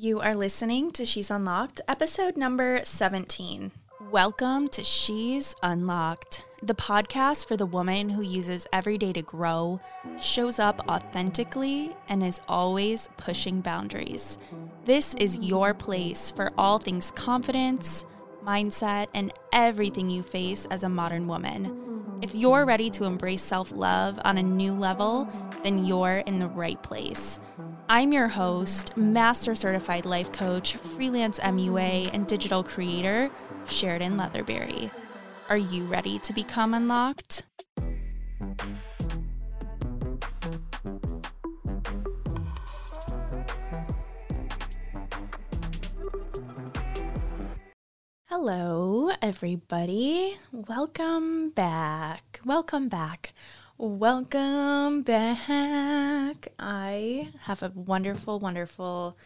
You are listening to She's Unlocked, episode number 17. Welcome to She's Unlocked, the podcast for the woman who uses every day to grow, shows up authentically, and is always pushing boundaries. This is your place for all things confidence, mindset, and everything you face as a modern woman. If you're ready to embrace self love on a new level, then you're in the right place. I'm your host, Master Certified Life Coach, freelance MUA, and digital creator, Sheridan Leatherberry. Are you ready to become unlocked? Hello, everybody. Welcome back. Welcome back. Welcome back. I have a wonderful, wonderful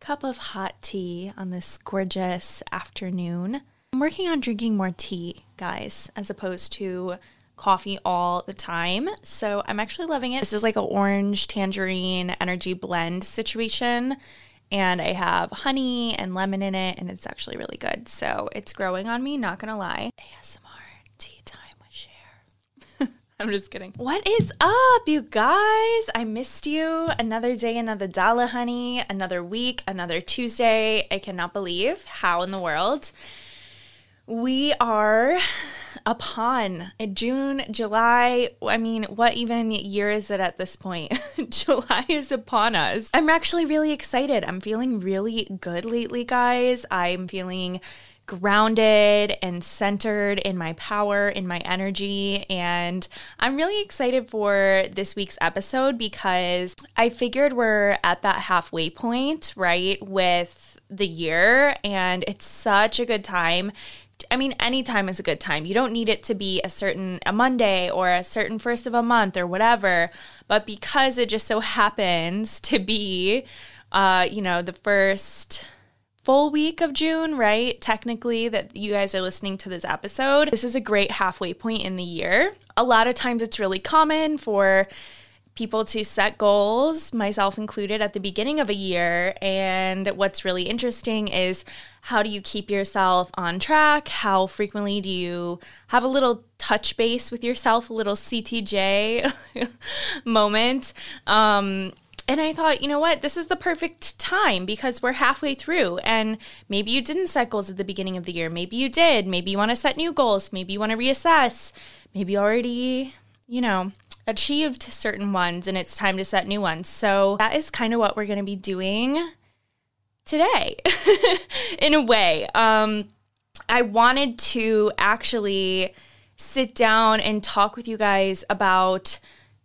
cup of hot tea on this gorgeous afternoon. I'm working on drinking more tea, guys, as opposed to coffee all the time. So I'm actually loving it. This is like an orange tangerine energy blend situation. And I have honey and lemon in it, and it's actually really good. So it's growing on me, not gonna lie. ASMR. I'm just kidding. What is up, you guys? I missed you. Another day, another dollar, honey. Another week, another Tuesday. I cannot believe how in the world we are upon June, July. I mean, what even year is it at this point? July is upon us. I'm actually really excited. I'm feeling really good lately, guys. I'm feeling grounded and centered in my power, in my energy. And I'm really excited for this week's episode because I figured we're at that halfway point, right, with the year. And it's such a good time I mean, any time is a good time. You don't need it to be a certain a Monday or a certain first of a month or whatever. But because it just so happens to be, uh, you know, the first full week of June, right? Technically, that you guys are listening to this episode. This is a great halfway point in the year. A lot of times it's really common for people to set goals, myself included, at the beginning of a year. And what's really interesting is how do you keep yourself on track? How frequently do you have a little touch base with yourself, a little CTJ moment? Um, and I thought, you know what? This is the perfect time because we're halfway through. And maybe you didn't set goals at the beginning of the year. Maybe you did. Maybe you want to set new goals. Maybe you want to reassess. Maybe you already, you know, achieved certain ones and it's time to set new ones. So that is kind of what we're going to be doing today in a way. Um, I wanted to actually sit down and talk with you guys about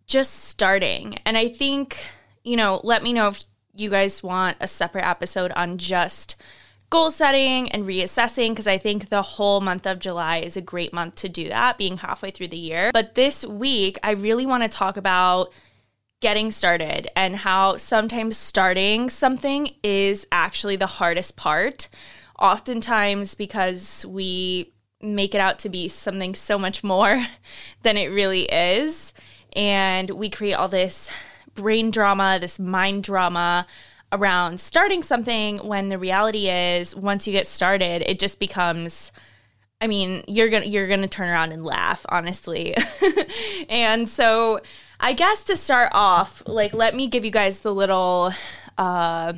just starting. And I think you know, let me know if you guys want a separate episode on just goal setting and reassessing because I think the whole month of July is a great month to do that, being halfway through the year. But this week, I really want to talk about getting started and how sometimes starting something is actually the hardest part. Oftentimes, because we make it out to be something so much more than it really is. And we create all this brain drama, this mind drama around starting something when the reality is once you get started, it just becomes I mean, you're going to you're going to turn around and laugh, honestly. and so I guess to start off, like let me give you guys the little uh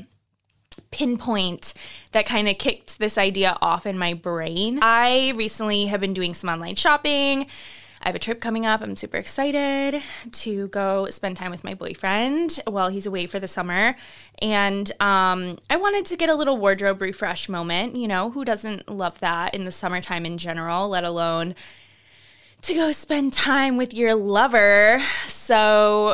pinpoint that kind of kicked this idea off in my brain. I recently have been doing some online shopping I have a trip coming up. I'm super excited to go spend time with my boyfriend while he's away for the summer. And um, I wanted to get a little wardrobe refresh moment. You know, who doesn't love that in the summertime in general, let alone to go spend time with your lover. So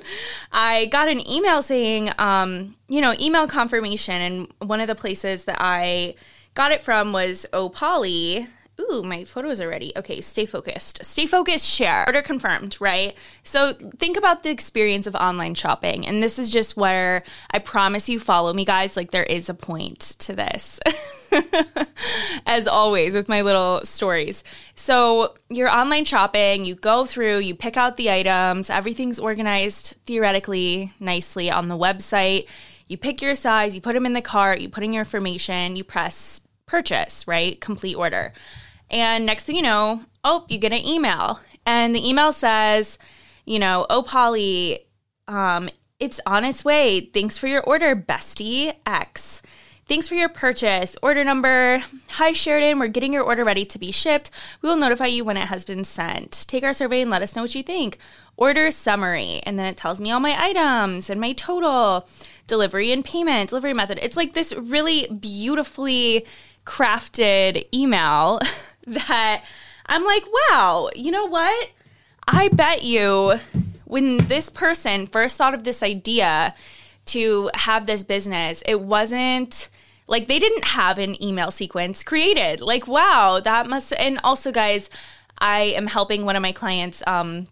I got an email saying, um, you know, email confirmation. And one of the places that I got it from was Opoly ooh, my photos are ready. Okay, stay focused. Stay focused, share. Order confirmed, right? So think about the experience of online shopping. And this is just where I promise you, follow me, guys. Like, there is a point to this, as always, with my little stories. So you're online shopping, you go through, you pick out the items, everything's organized theoretically nicely on the website You pick your size, you put them in the cart, you put in your information, you press purchase, right? Complete order. And next thing you know, oh, you get an email. And the email says, you know, oh, Polly, um, it's on its way. Thanks for your order, bestie X. Thanks for your purchase. Order number. Hi, Sheridan. We're getting your order ready to be shipped. We will notify you when it has been sent. Take our survey and let us know what you think. Order summary. And then it tells me all my items and my total, delivery and payment, delivery method. It's like this really beautifully crafted email that I'm like, wow, you know what? I bet you when this person first thought of this idea to have this business, it wasn't like they didn't have an email sequence created. Like, wow, that must. And also, guys, I am helping one of my clients. Um,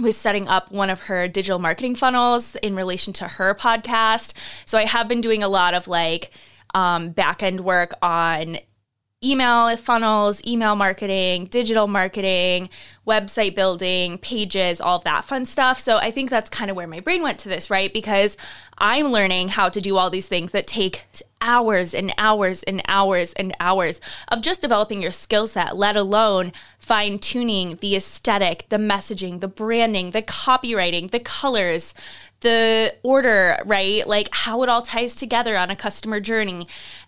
with setting up one of her digital marketing funnels in relation to her podcast. So I have been doing a lot of like um, back end work on email funnels, email marketing, digital marketing, website building, pages, all of that fun stuff. So I think that's kind of where my brain went to this, right? Because I'm learning how to do all these things that take hours and hours and hours and hours of just developing your skill set, let alone fine tuning the aesthetic, the messaging, the branding, the copywriting, the colors, the order, right? Like how it all ties together on a customer journey.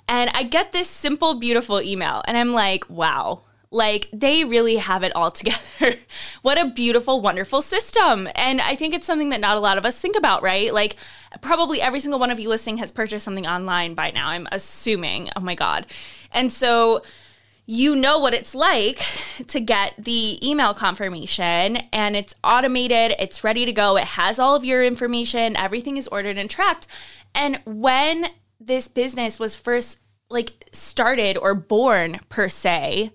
And I get this simple, beautiful email, and I'm like, wow, like they really have it all together. what a beautiful, wonderful system. And I think it's something that not a lot of us think about, right? Like probably every single one of you listening has purchased something online by now, I'm assuming. Oh my God. And so, you know what it's like to get the email confirmation and it's automated, it's ready to go, it has all of your information, everything is ordered and tracked. And when this business was first like started or born per se,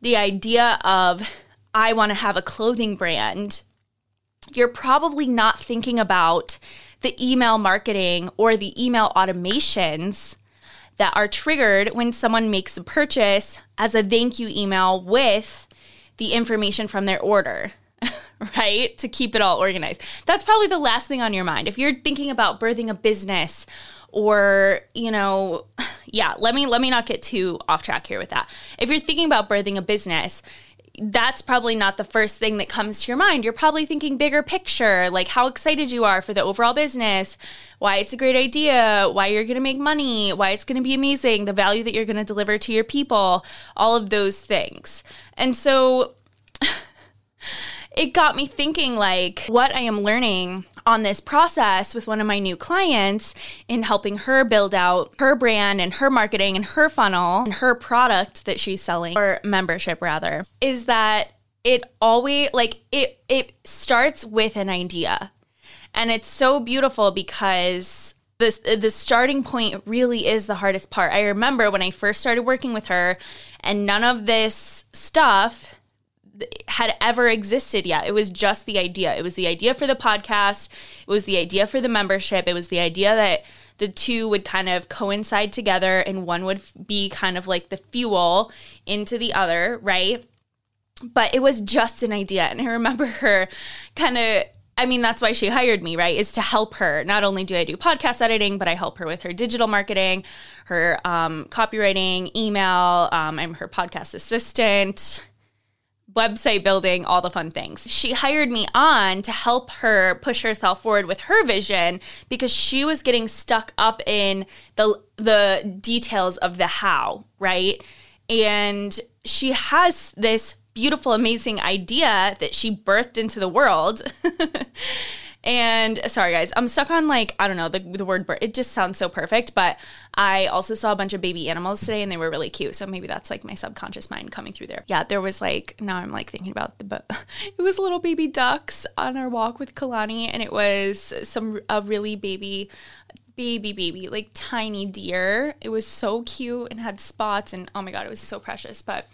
the idea of I want to have a clothing brand, you're probably not thinking about the email marketing or the email automations that are triggered when someone makes a purchase as a thank you email with the information from their order. right? To keep it all organized. That's probably the last thing on your mind. If you're thinking about birthing a business or, you know, yeah, let me let me not get too off track here with that. If you're thinking about birthing a business, that's probably not the first thing that comes to your mind. You're probably thinking bigger picture, like how excited you are for the overall business, why it's a great idea, why you're going to make money, why it's going to be amazing, the value that you're going to deliver to your people, all of those things. And so it got me thinking like what I am learning on this process with one of my new clients in helping her build out her brand and her marketing and her funnel and her product that she's selling or membership rather is that it always like it it starts with an idea. And it's so beautiful because this the starting point really is the hardest part. I remember when i first started working with her and none of this stuff had ever existed yet. It was just the idea. It was the idea for the podcast. It was the idea for the membership. It was the idea that the two would kind of coincide together and one would be kind of like the fuel into the other, right? But it was just an idea. And I remember her kind of I mean, that's why she hired me, right? Is to help her. Not only do I do podcast editing, but I help her with her digital marketing, her um, copywriting, email. Um, I'm her podcast assistant website building, all the fun things. She hired me on to help her push herself forward with her vision because she was getting stuck up in the the details of the how, right? And she has this beautiful amazing idea that she birthed into the world. And sorry, guys, I'm stuck on like, I don't know, the, the word. It just sounds so perfect. But I also saw a bunch of baby animals today and they were really cute. So maybe that's like my subconscious mind coming through there. Yeah, there was like, now I'm like thinking about the, but it was little baby ducks on our walk with Kalani. And it was some, a really baby, baby, baby, like tiny deer. It was so cute and had spots. And oh my God, it was so precious. But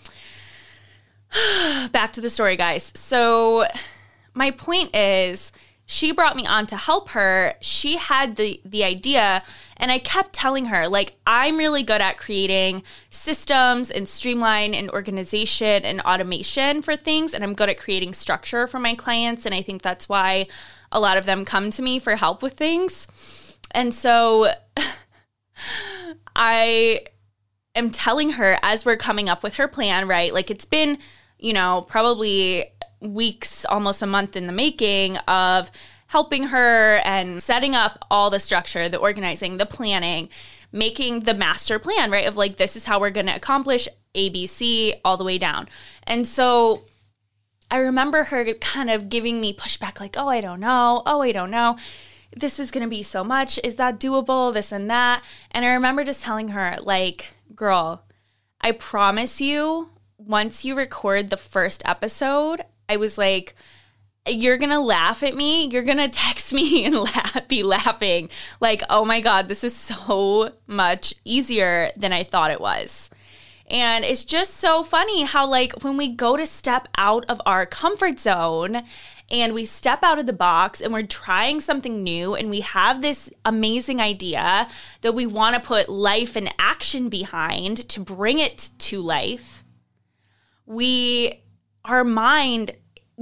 back to the story, guys. So my point is, she brought me on to help her she had the the idea and i kept telling her like i'm really good at creating systems and streamline and organization and automation for things and i'm good at creating structure for my clients and i think that's why a lot of them come to me for help with things And so I am telling her as we're coming up with her plan, right? Like it's been, you know, probably weeks, almost a month in the making of helping her and setting up all the structure, the organizing, the planning, making the master plan, right? Of like, this is how we're going to accomplish ABC all the way down. And so I remember her kind of giving me pushback, like, oh, I don't know. Oh, I don't know. This is going to be so much. Is that doable? This and that. And I remember just telling her, like, girl, I promise you, once you record the first episode, I was like, you're gonna laugh at me. You're gonna text me and laugh, be laughing, like, oh my God, this is so much easier than I thought it was. And it's just so funny how, like, when we go to step out of our comfort zone and we step out of the box and we're trying something new and we have this amazing idea that we want to put life and action behind to bring it to life, we, our mind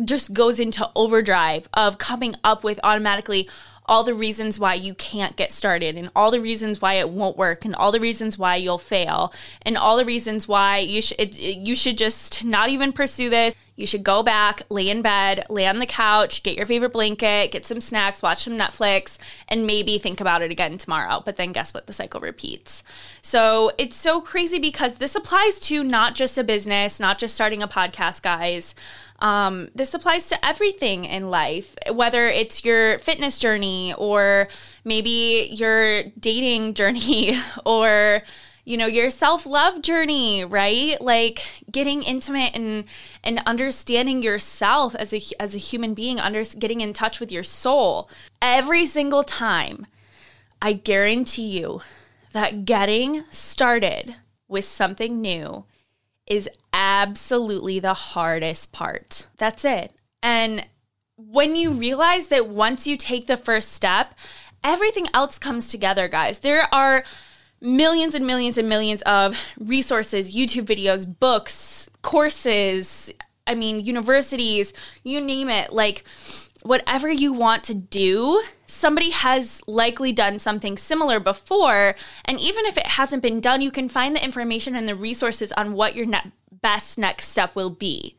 just goes into overdrive of coming up with automatically all the reasons why you can't get started and all the reasons why it won't work and all the reasons why you'll fail and all the reasons why you should you should just not even pursue this you should go back, lay in bed, lay on the couch, get your favorite blanket, get some snacks, watch some Netflix, and maybe think about it again tomorrow. But then guess what? The cycle repeats. So it's so crazy because this applies to not just a business, not just starting a podcast, guys. Um, this applies to everything in life, whether it's your fitness journey or maybe your dating journey or you know your self-love journey right like getting intimate and and understanding yourself as a as a human being under getting in touch with your soul every single time i guarantee you that getting started with something new is absolutely the hardest part. That's it. And when you realize that once you take the first step, everything else comes together, guys. There are millions and millions and millions of resources, YouTube videos, books, courses, I mean, universities, you name it. Like, whatever you want to do, somebody has likely done something similar before. And even if it hasn't been done, you can find the information and the resources on what your ne- best next step will be.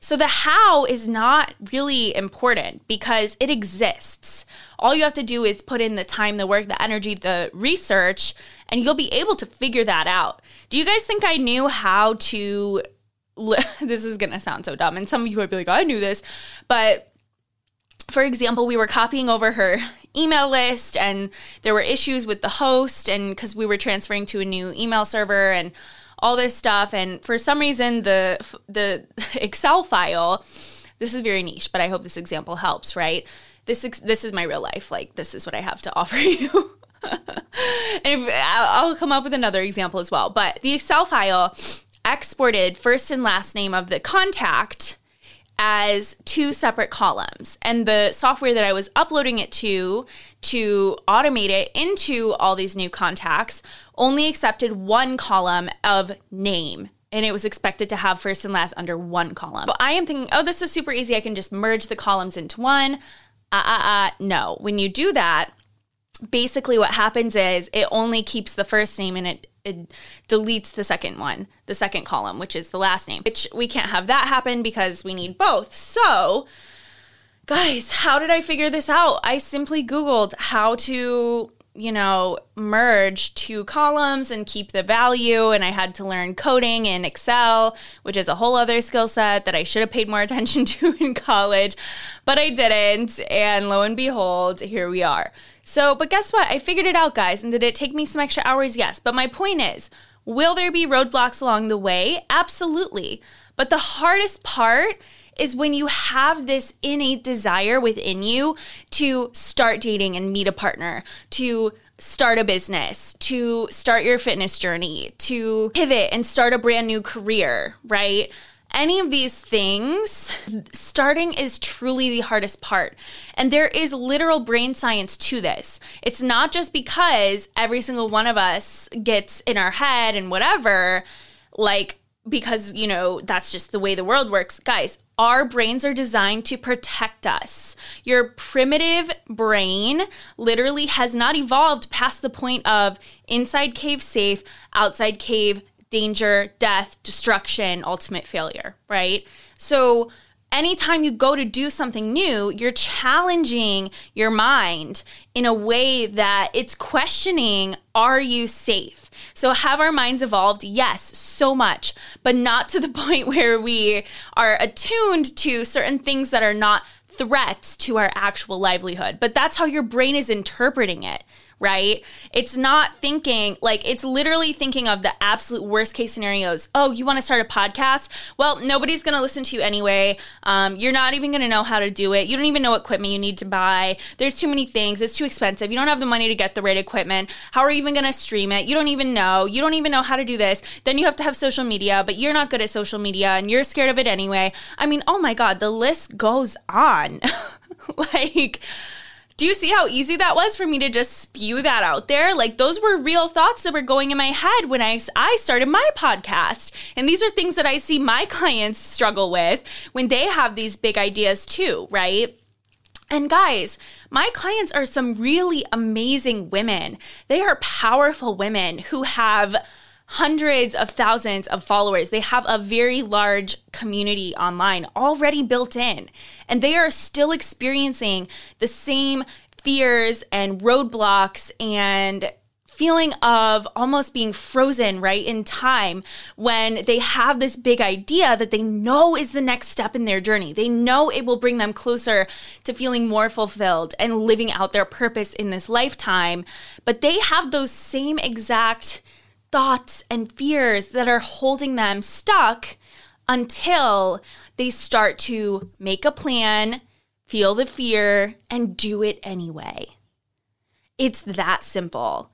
So the how is not really important because it exists. All you have to do is put in the time, the work, the energy, the research, and you'll be able to figure that out. Do you guys think I knew how to? Li- this is gonna sound so dumb, and some of you might be like, "I knew this," but for example, we were copying over her email list and there were issues with the host and because we were transferring to a new email server and all this stuff. And for some reason the the excel file this is very niche but i hope this example helps right? This this is my real life. Like this is what i have to offer you. And i'll come up with another example as well. But the excel file exported first and last name of the contact as two separate columns. And the software that I was uploading it to to automate it into all these new contacts only accepted one column of name. And it was expected to have first and last under one column. But I am thinking, oh, this is super easy. I can just merge the columns into one. Uh, uh, uh. No. When you do that, basically what happens is it only keeps the first name and it, it deletes the second one, the second column, which is the last name, which we can't have that happen because we need both. So, guys, how did I figure this out? I simply Googled how to, you know, merge two columns and keep the value. And I had to learn coding in Excel, which is a whole other skill set that I should have paid more attention to in college, but I didn't. And lo and behold, here we are. So, but guess what? I figured it out, guys. And did it take me some extra hours? Yes. But my point is, will there be roadblocks along the way? Absolutely. But the hardest part is when you have this innate desire within you to start dating and meet a partner, to start a business, to start your fitness journey, to pivot and start a brand new career, right? any of these things, starting is truly the hardest part. And there is literal brain science to this. It's not just because every single one of us gets in our head and whatever, like, because, you know, that's just the way the world works. Guys, Our brains are designed to protect us. Your primitive brain literally has not evolved past the point of inside cave safe, outside cave danger, death, destruction, ultimate failure, right? So, anytime you go to do something new, you're challenging your mind in a way that it's questioning, are you safe? So, have our minds evolved? Yes, so much, but not to the point where we are attuned to certain things that are not threats to our actual livelihood. But that's how your brain is interpreting it right? It's not thinking like it's literally thinking of the absolute worst case scenarios. Oh, you want to start a podcast? Well, nobody's going to listen to you anyway. Um, you're not even going to know how to do it. You don't even know what equipment you need to buy. There's too many things. It's too expensive. You don't have the money to get the right equipment. How are you even going to stream it? You don't even know. You don't even know how to do this. Then you have to have social media, but you're not good at social media and you're scared of it anyway. I mean, oh my God, the list goes on. like, do you see how easy that was for me to just spew that out there? Like those were real thoughts that were going in my head when I I started my podcast. And these are things that I see my clients struggle with when they have these big ideas too, right? And guys, my clients are some really amazing women. They are powerful women who have hundreds of thousands of followers. They have a very large community online already built in, and they are still experiencing the same fears and roadblocks and feeling of almost being frozen right in time when they have this big idea that they know is the next step in their journey. They know it will bring them closer to feeling more fulfilled and living out their purpose in this lifetime. But they have those same exact thoughts and fears that are holding them stuck until they start to make a plan, feel the fear, and do it anyway. It's that simple.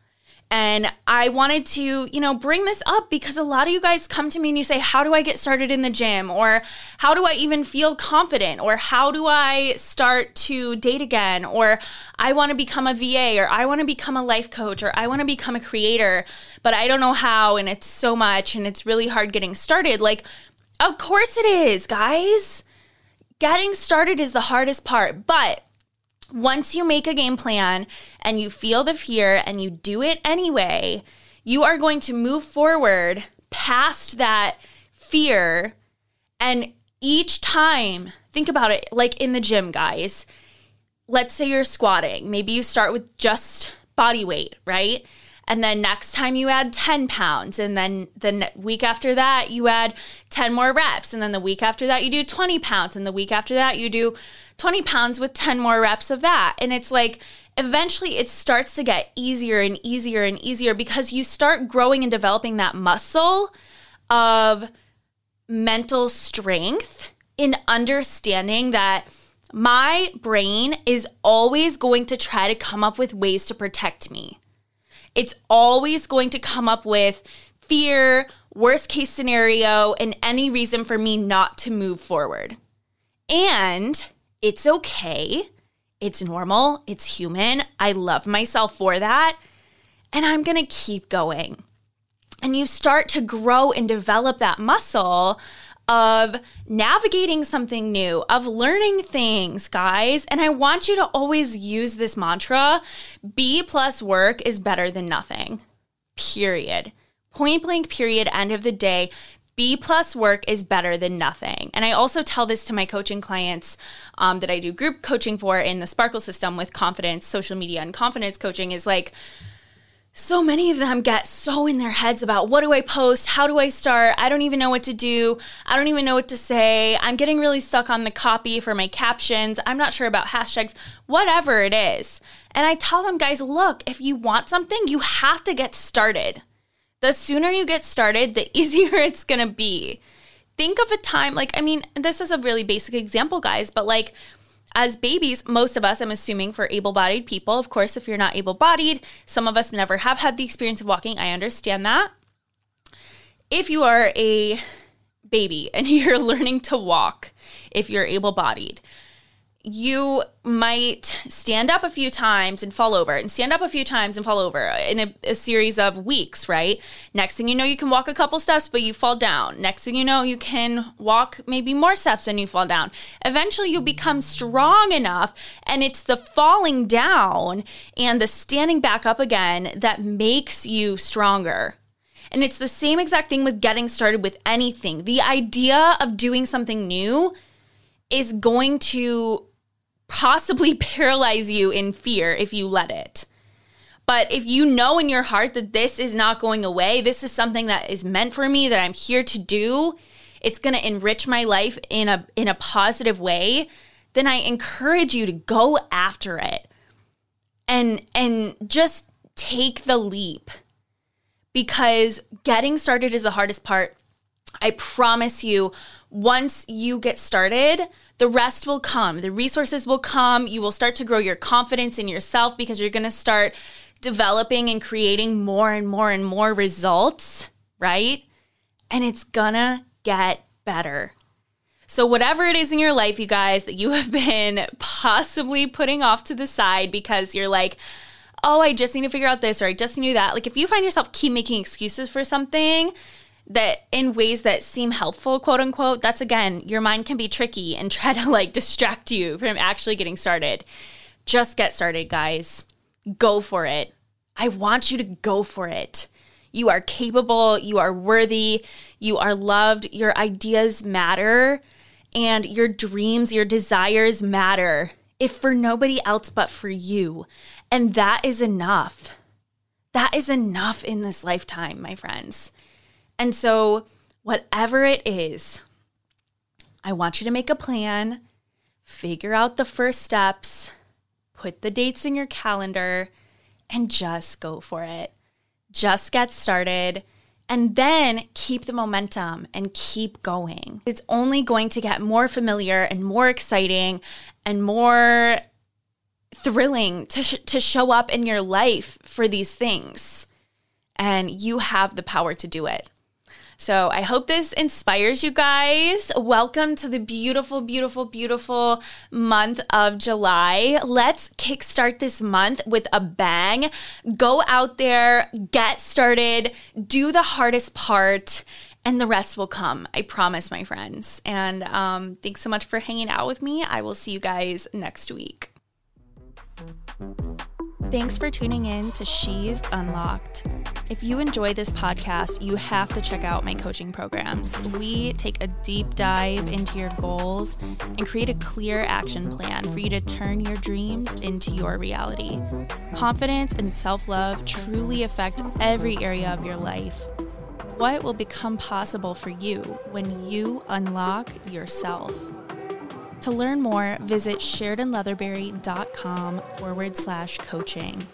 And I wanted to, you know, bring this up because a lot of you guys come to me and you say, How do I get started in the gym? Or how do I even feel confident? Or how do I start to date again? Or I want to become a VA, or I want to become a life coach, or I want to become a creator, but I don't know how. And it's so much and it's really hard getting started. Like, of course it is, guys. Getting started is the hardest part. But once you make a game plan and you feel the fear and you do it anyway, you are going to move forward past that fear. And each time, think about it like in the gym, guys. Let's say you're squatting. Maybe you start with just body weight, right? And then next time you add 10 pounds. And then the week after that, you add 10 more reps. And then the week after that, you do 20 pounds. And the week after that, you do 20 pounds with 10 more reps of that. And it's like, eventually it starts to get easier and easier and easier because you start growing and developing that muscle of mental strength in understanding that my brain is always going to try to come up with ways to protect me. It's always going to come up with fear, worst case scenario, and any reason for me not to move forward. And it's okay. It's normal. It's human. I love myself for that. And I'm going to keep going. And you start to grow and develop that muscle of navigating something new, of learning things, guys. And I want you to always use this mantra B plus work is better than nothing, period. Point blank, period, end of the day. B plus work is better than nothing. And I also tell this to my coaching clients um, that I do group coaching for in the Sparkle system with confidence, social media, and confidence coaching is like, so many of them get so in their heads about what do I post? How do I start? I don't even know what to do. I don't even know what to say. I'm getting really stuck on the copy for my captions. I'm not sure about hashtags, whatever it is. And I tell them, guys, look, if you want something, you have to get started. The sooner you get started, the easier it's gonna be. Think of a time, like, I mean, this is a really basic example, guys, but like, as babies, most of us, I'm assuming for able bodied people, of course, if you're not able bodied, some of us never have had the experience of walking. I understand that. If you are a baby and you're learning to walk, if you're able bodied, you might stand up a few times and fall over and stand up a few times and fall over in a, a, series of weeks, right? Next thing you know, you can walk a couple steps, but you fall down. Next thing you know, you can walk maybe more steps and you fall down. Eventually, you become strong enough, and it's the falling down and the standing back up again that makes you stronger. And it's the same exact thing with getting started with anything. The idea of doing something new is going to possibly paralyze you in fear if you let it. But if you know in your heart that this is not going away, this is something that is meant for me that I'm here to do, it's going to enrich my life in a in a positive way, then I encourage you to go after it. And and just take the leap. Because getting started is the hardest part. I promise you, once you get started, the rest will come. The resources will come. You will start to grow your confidence in yourself because you're going to start developing and creating more and more and more results, right? And it's going to get better. So, whatever it is in your life, you guys, that you have been possibly putting off to the side because you're like, oh, I just need to figure out this or I just need that. Like, if you find yourself keep making excuses for something, that in ways that seem helpful, quote unquote, that's again, your mind can be tricky and try to like distract you from actually getting started. Just get started, guys. Go for it. I want you to go for it. You are capable, you are worthy, you are loved, your ideas matter, and your dreams, your desires matter, if for nobody else but for you. And that is enough. That is enough in this lifetime, my friends. And so, whatever it is, I want you to make a plan, figure out the first steps, put the dates in your calendar, and just go for it. Just get started and then keep the momentum and keep going. It's only going to get more familiar and more exciting and more thrilling to, sh- to show up in your life for these things. And you have the power to do it. So I hope this inspires you guys. Welcome to the beautiful, beautiful, beautiful month of July. Let's kickstart this month with a bang. Go out there, get started, do the hardest part and the rest will come. I promise, my friends. And um, thanks so much for hanging out with me. I will see you guys next week. Thanks for tuning in to She's Unlocked. If you enjoy this podcast, you have to check out my coaching programs. We take a deep dive into your goals and create a clear action plan for you to turn your dreams into your reality. Confidence and self love truly affect every area of your life. What will become possible for you when you unlock yourself? To learn more, visit SheridanLeatherberry.com forward slash coaching.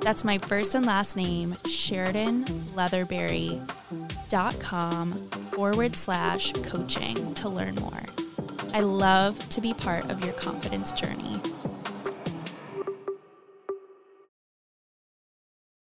That's my first and last name, SheridanLeatherberry.com forward slash coaching to learn more. I love to be part of your confidence journey.